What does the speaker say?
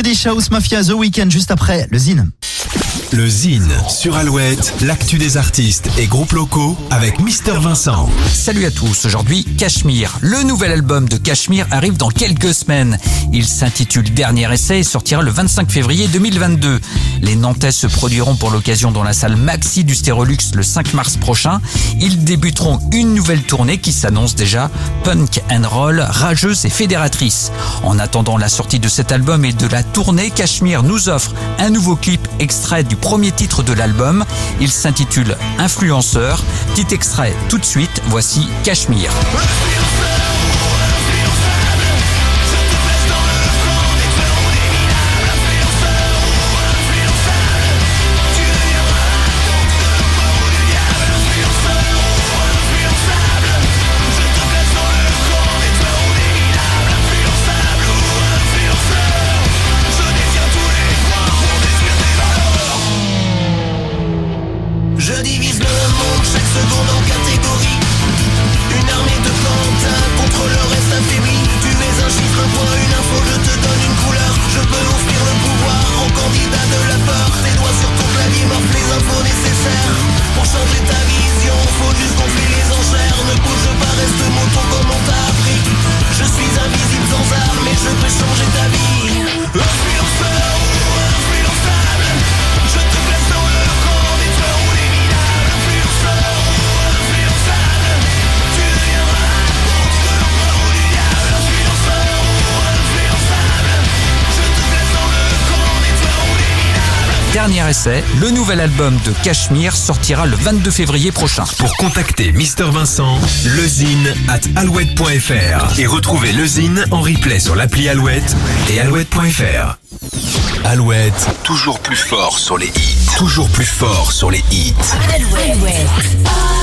Swedish House Mafia The Weekend juste après le Zine. Le Zine sur Alouette, l'actu des artistes et groupes locaux avec Mister Vincent. Salut à tous, aujourd'hui Cachemire. Le nouvel album de Cachemire arrive dans quelques semaines. Il s'intitule Dernier essai et sortira le 25 février 2022. Les Nantais se produiront pour l'occasion dans la salle Maxi du Stérolux le 5 mars prochain. Ils débuteront une nouvelle tournée qui s'annonce déjà punk and roll, rageuse et fédératrice. En attendant la sortie de cet album et de la tournée, Cachemire nous offre un nouveau clip extrait du premier titre de l'album. Il s'intitule Influenceur. Petit extrait tout de suite, voici Cachemire. Seconde en Dernier essai, le nouvel album de Cachemire sortira le 22 février prochain. Pour contacter Mister Vincent, lezine at alouette.fr et retrouver lezine en replay sur l'appli Alouette et alouette.fr. Alouette, toujours plus fort sur les hits. Toujours plus fort sur les hits. Alouette.